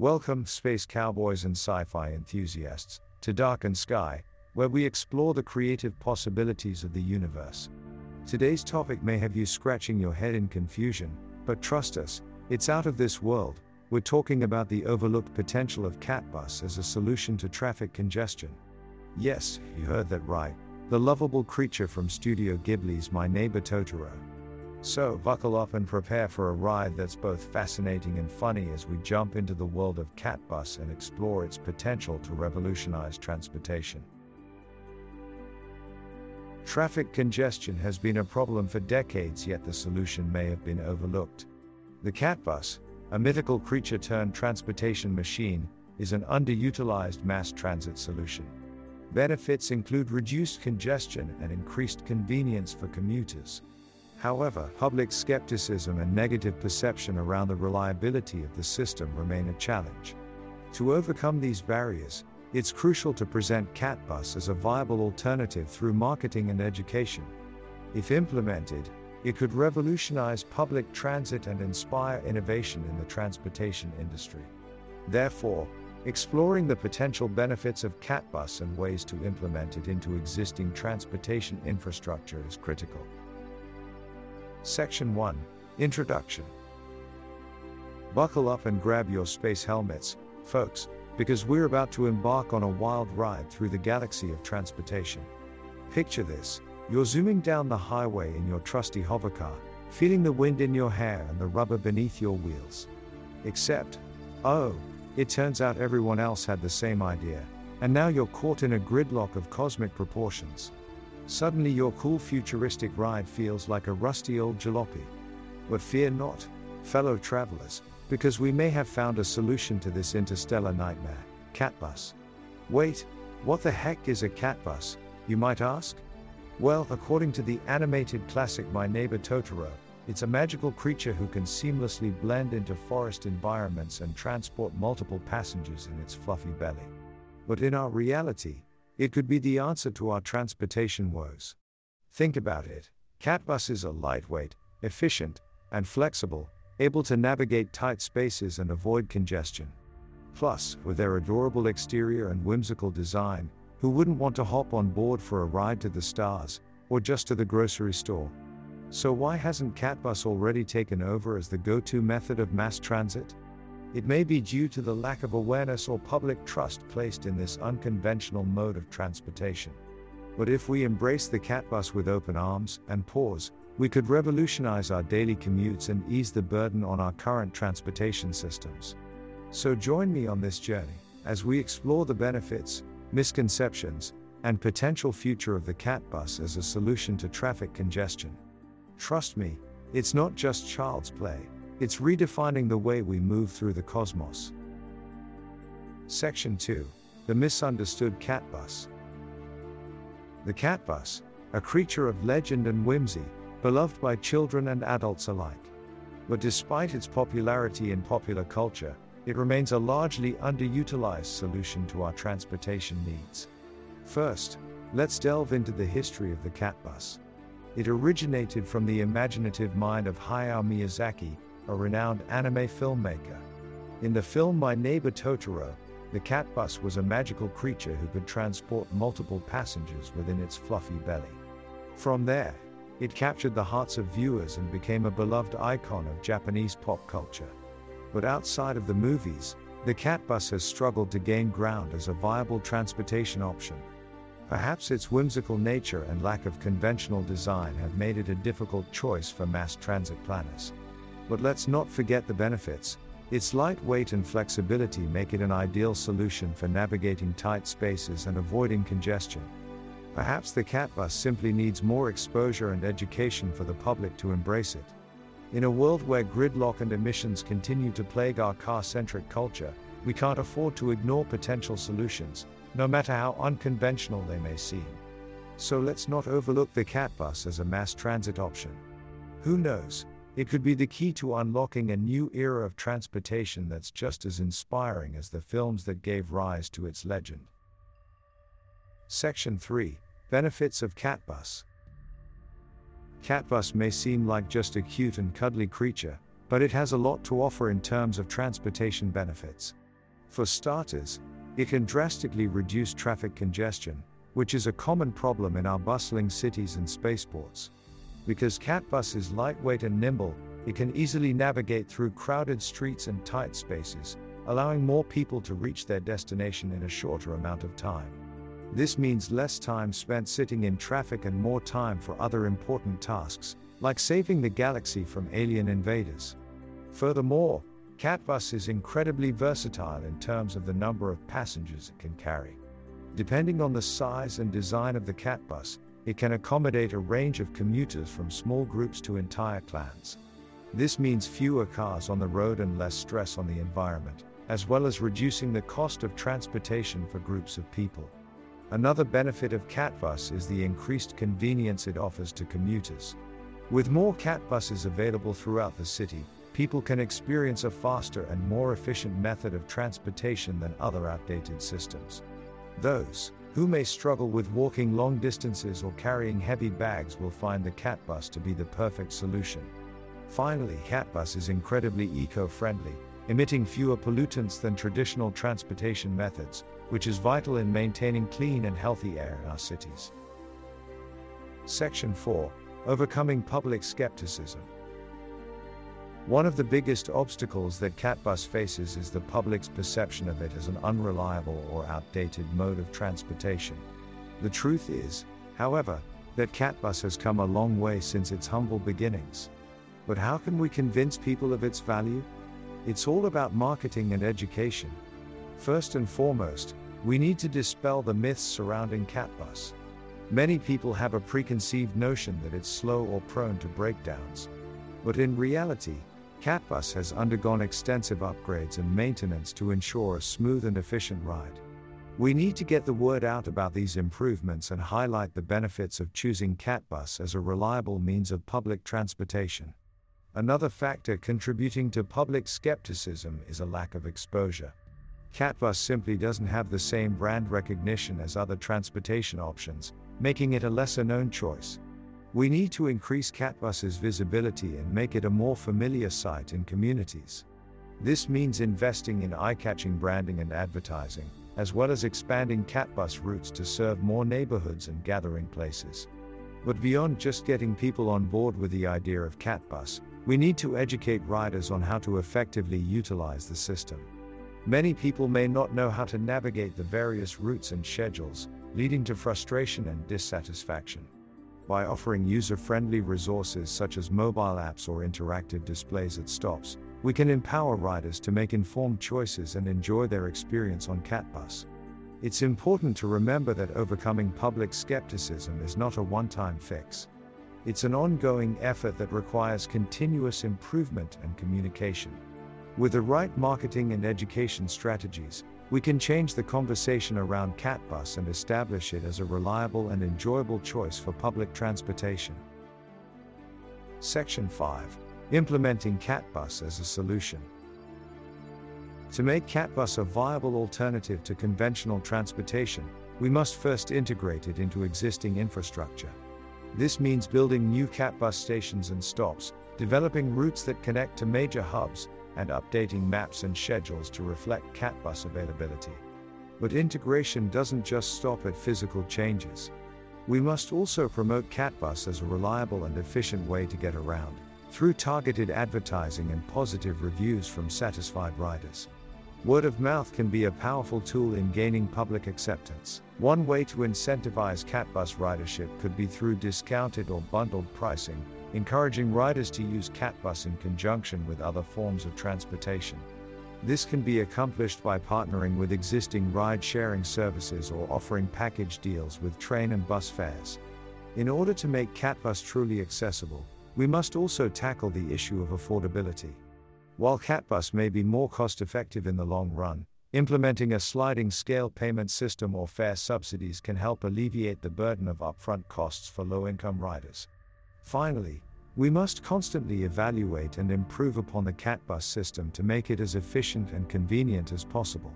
Welcome, space cowboys and sci fi enthusiasts, to Dark and Sky, where we explore the creative possibilities of the universe. Today's topic may have you scratching your head in confusion, but trust us, it's out of this world. We're talking about the overlooked potential of Catbus as a solution to traffic congestion. Yes, you heard that right. The lovable creature from Studio Ghibli's My Neighbor Totoro. So, buckle up and prepare for a ride that's both fascinating and funny as we jump into the world of Catbus and explore its potential to revolutionize transportation. Traffic congestion has been a problem for decades, yet the solution may have been overlooked. The Catbus, a mythical creature turned transportation machine, is an underutilized mass transit solution. Benefits include reduced congestion and increased convenience for commuters. However, public skepticism and negative perception around the reliability of the system remain a challenge. To overcome these barriers, it's crucial to present CatBus as a viable alternative through marketing and education. If implemented, it could revolutionize public transit and inspire innovation in the transportation industry. Therefore, exploring the potential benefits of CatBus and ways to implement it into existing transportation infrastructure is critical. Section 1 Introduction Buckle up and grab your space helmets, folks, because we're about to embark on a wild ride through the galaxy of transportation. Picture this you're zooming down the highway in your trusty hovercar, feeling the wind in your hair and the rubber beneath your wheels. Except, oh, it turns out everyone else had the same idea, and now you're caught in a gridlock of cosmic proportions. Suddenly your cool futuristic ride feels like a rusty old jalopy. But fear not, fellow travelers, because we may have found a solution to this interstellar nightmare, Catbus. Wait, what the heck is a Catbus, you might ask? Well, according to the animated classic My Neighbor Totoro, it's a magical creature who can seamlessly blend into forest environments and transport multiple passengers in its fluffy belly. But in our reality, it could be the answer to our transportation woes. Think about it. Catbuses are lightweight, efficient, and flexible, able to navigate tight spaces and avoid congestion. Plus, with their adorable exterior and whimsical design, who wouldn't want to hop on board for a ride to the stars, or just to the grocery store? So, why hasn't Catbus already taken over as the go to method of mass transit? It may be due to the lack of awareness or public trust placed in this unconventional mode of transportation. But if we embrace the catbus with open arms and paws, we could revolutionize our daily commutes and ease the burden on our current transportation systems. So join me on this journey as we explore the benefits, misconceptions, and potential future of the catbus as a solution to traffic congestion. Trust me, it's not just child's play. It's redefining the way we move through the cosmos. Section 2 The Misunderstood Cat Bus. The cat bus, a creature of legend and whimsy, beloved by children and adults alike. But despite its popularity in popular culture, it remains a largely underutilized solution to our transportation needs. First, let's delve into the history of the cat bus. It originated from the imaginative mind of Hayao Miyazaki, a renowned anime filmmaker. In the film My Neighbor Totoro, the catbus was a magical creature who could transport multiple passengers within its fluffy belly. From there, it captured the hearts of viewers and became a beloved icon of Japanese pop culture. But outside of the movies, the catbus has struggled to gain ground as a viable transportation option. Perhaps its whimsical nature and lack of conventional design have made it a difficult choice for mass transit planners. But let's not forget the benefits. Its lightweight and flexibility make it an ideal solution for navigating tight spaces and avoiding congestion. Perhaps the cat bus simply needs more exposure and education for the public to embrace it. In a world where gridlock and emissions continue to plague our car centric culture, we can't afford to ignore potential solutions, no matter how unconventional they may seem. So let's not overlook the cat bus as a mass transit option. Who knows, it could be the key to unlocking a new era of transportation that's just as inspiring as the films that gave rise to its legend. Section 3 Benefits of Catbus Catbus may seem like just a cute and cuddly creature, but it has a lot to offer in terms of transportation benefits. For starters, it can drastically reduce traffic congestion, which is a common problem in our bustling cities and spaceports. Because CatBus is lightweight and nimble, it can easily navigate through crowded streets and tight spaces, allowing more people to reach their destination in a shorter amount of time. This means less time spent sitting in traffic and more time for other important tasks, like saving the galaxy from alien invaders. Furthermore, CatBus is incredibly versatile in terms of the number of passengers it can carry. Depending on the size and design of the CatBus, it can accommodate a range of commuters from small groups to entire clans. This means fewer cars on the road and less stress on the environment, as well as reducing the cost of transportation for groups of people. Another benefit of CatBus is the increased convenience it offers to commuters. With more CatBuses available throughout the city, people can experience a faster and more efficient method of transportation than other outdated systems. Those who may struggle with walking long distances or carrying heavy bags will find the cat bus to be the perfect solution. Finally, cat bus is incredibly eco-friendly, emitting fewer pollutants than traditional transportation methods, which is vital in maintaining clean and healthy air in our cities. Section 4 Overcoming Public Skepticism. One of the biggest obstacles that CatBus faces is the public's perception of it as an unreliable or outdated mode of transportation. The truth is, however, that CatBus has come a long way since its humble beginnings. But how can we convince people of its value? It's all about marketing and education. First and foremost, we need to dispel the myths surrounding CatBus. Many people have a preconceived notion that it's slow or prone to breakdowns. But in reality, CatBus has undergone extensive upgrades and maintenance to ensure a smooth and efficient ride. We need to get the word out about these improvements and highlight the benefits of choosing CatBus as a reliable means of public transportation. Another factor contributing to public skepticism is a lack of exposure. CatBus simply doesn't have the same brand recognition as other transportation options, making it a lesser known choice. We need to increase CatBus's visibility and make it a more familiar sight in communities. This means investing in eye catching branding and advertising, as well as expanding CatBus routes to serve more neighborhoods and gathering places. But beyond just getting people on board with the idea of CatBus, we need to educate riders on how to effectively utilize the system. Many people may not know how to navigate the various routes and schedules, leading to frustration and dissatisfaction. By offering user friendly resources such as mobile apps or interactive displays at stops, we can empower riders to make informed choices and enjoy their experience on CatBus. It's important to remember that overcoming public skepticism is not a one time fix. It's an ongoing effort that requires continuous improvement and communication. With the right marketing and education strategies, we can change the conversation around CatBus and establish it as a reliable and enjoyable choice for public transportation. Section 5 Implementing CatBus as a solution. To make CatBus a viable alternative to conventional transportation, we must first integrate it into existing infrastructure. This means building new CatBus stations and stops, developing routes that connect to major hubs, and updating maps and schedules to reflect CatBus availability. But integration doesn't just stop at physical changes. We must also promote CatBus as a reliable and efficient way to get around, through targeted advertising and positive reviews from satisfied riders. Word of mouth can be a powerful tool in gaining public acceptance. One way to incentivize CatBus ridership could be through discounted or bundled pricing, encouraging riders to use CatBus in conjunction with other forms of transportation. This can be accomplished by partnering with existing ride sharing services or offering package deals with train and bus fares. In order to make CatBus truly accessible, we must also tackle the issue of affordability. While CatBus may be more cost effective in the long run, implementing a sliding scale payment system or fare subsidies can help alleviate the burden of upfront costs for low income riders. Finally, we must constantly evaluate and improve upon the CatBus system to make it as efficient and convenient as possible.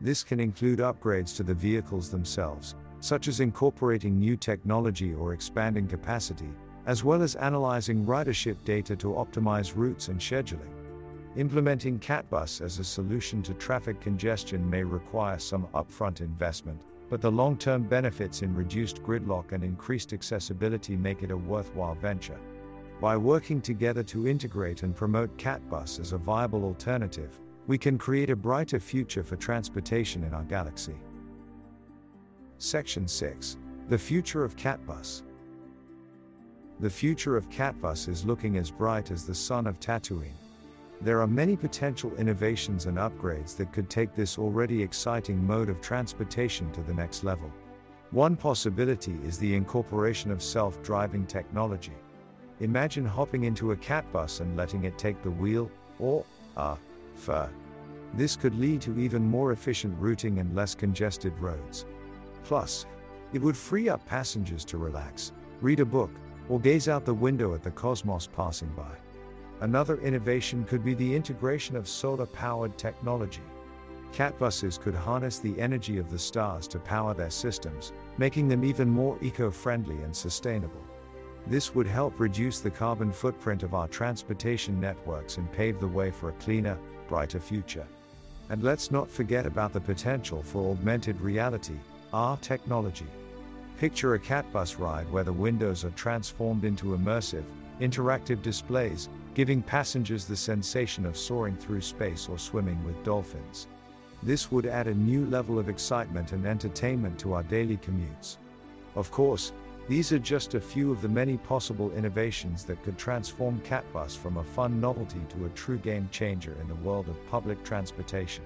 This can include upgrades to the vehicles themselves, such as incorporating new technology or expanding capacity, as well as analyzing ridership data to optimize routes and scheduling. Implementing CATBus as a solution to traffic congestion may require some upfront investment, but the long term benefits in reduced gridlock and increased accessibility make it a worthwhile venture. By working together to integrate and promote CATBus as a viable alternative, we can create a brighter future for transportation in our galaxy. Section 6 The Future of CATBus. The future of CATBus is looking as bright as the sun of Tatooine. There are many potential innovations and upgrades that could take this already exciting mode of transportation to the next level. One possibility is the incorporation of self driving technology. Imagine hopping into a cat bus and letting it take the wheel, or, ah, fur. This could lead to even more efficient routing and less congested roads. Plus, it would free up passengers to relax, read a book, or gaze out the window at the cosmos passing by. Another innovation could be the integration of solar powered technology. Cat buses could harness the energy of the stars to power their systems, making them even more eco friendly and sustainable. This would help reduce the carbon footprint of our transportation networks and pave the way for a cleaner, brighter future. And let's not forget about the potential for augmented reality, AR technology. Picture a cat bus ride where the windows are transformed into immersive, interactive displays, giving passengers the sensation of soaring through space or swimming with dolphins. This would add a new level of excitement and entertainment to our daily commutes. Of course, these are just a few of the many possible innovations that could transform CatBus from a fun novelty to a true game changer in the world of public transportation.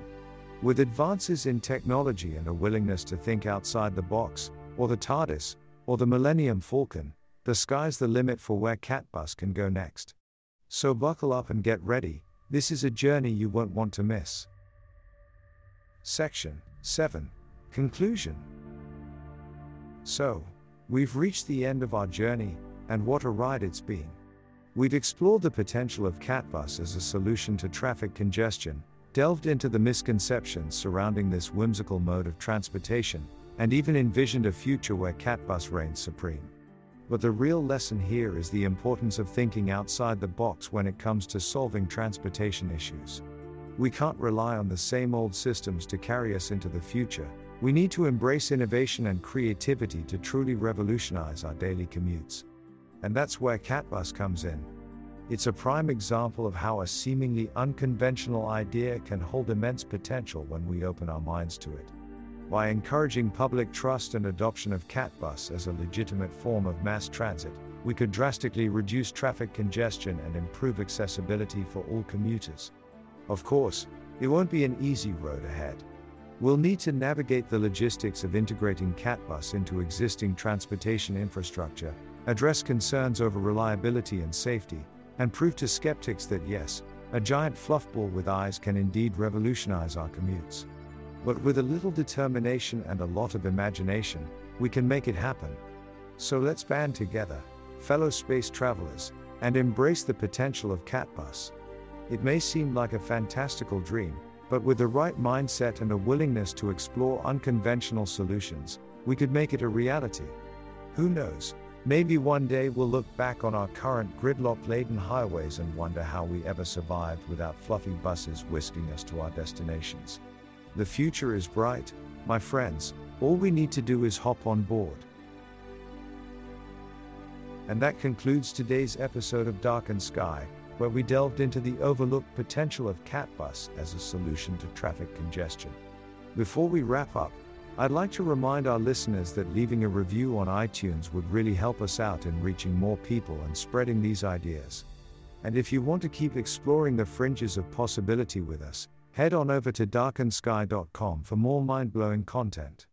With advances in technology and a willingness to think outside the box, or the TARDIS, or the Millennium Falcon, the sky's the limit for where CatBus can go next. So buckle up and get ready, this is a journey you won't want to miss. Section 7 Conclusion So, we've reached the end of our journey, and what a ride it's been. We've explored the potential of CatBus as a solution to traffic congestion, delved into the misconceptions surrounding this whimsical mode of transportation, and even envisioned a future where CatBus reigns supreme. But the real lesson here is the importance of thinking outside the box when it comes to solving transportation issues. We can't rely on the same old systems to carry us into the future. We need to embrace innovation and creativity to truly revolutionize our daily commutes. And that's where CatBus comes in. It's a prime example of how a seemingly unconventional idea can hold immense potential when we open our minds to it. By encouraging public trust and adoption of CatBus as a legitimate form of mass transit, we could drastically reduce traffic congestion and improve accessibility for all commuters. Of course, it won't be an easy road ahead. We'll need to navigate the logistics of integrating CatBus into existing transportation infrastructure, address concerns over reliability and safety, and prove to skeptics that yes, a giant fluffball with eyes can indeed revolutionize our commutes. But with a little determination and a lot of imagination, we can make it happen. So let's band together, fellow space travelers, and embrace the potential of CatBus. It may seem like a fantastical dream, but with the right mindset and a willingness to explore unconventional solutions, we could make it a reality. Who knows? Maybe one day we'll look back on our current gridlock laden highways and wonder how we ever survived without fluffy buses whisking us to our destinations. The future is bright, my friends, all we need to do is hop on board. And that concludes today's episode of Dark and Sky, where we delved into the overlooked potential of CatBus as a solution to traffic congestion. Before we wrap up, I'd like to remind our listeners that leaving a review on iTunes would really help us out in reaching more people and spreading these ideas. And if you want to keep exploring the fringes of possibility with us, Head on over to darkensky.com for more mind blowing content.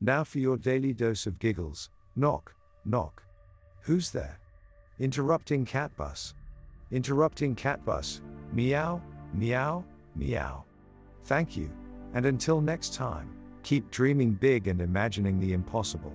Now for your daily dose of giggles. Knock, knock. Who's there? Interrupting Catbus. Interrupting Catbus. Meow, meow, meow. Thank you, and until next time, keep dreaming big and imagining the impossible.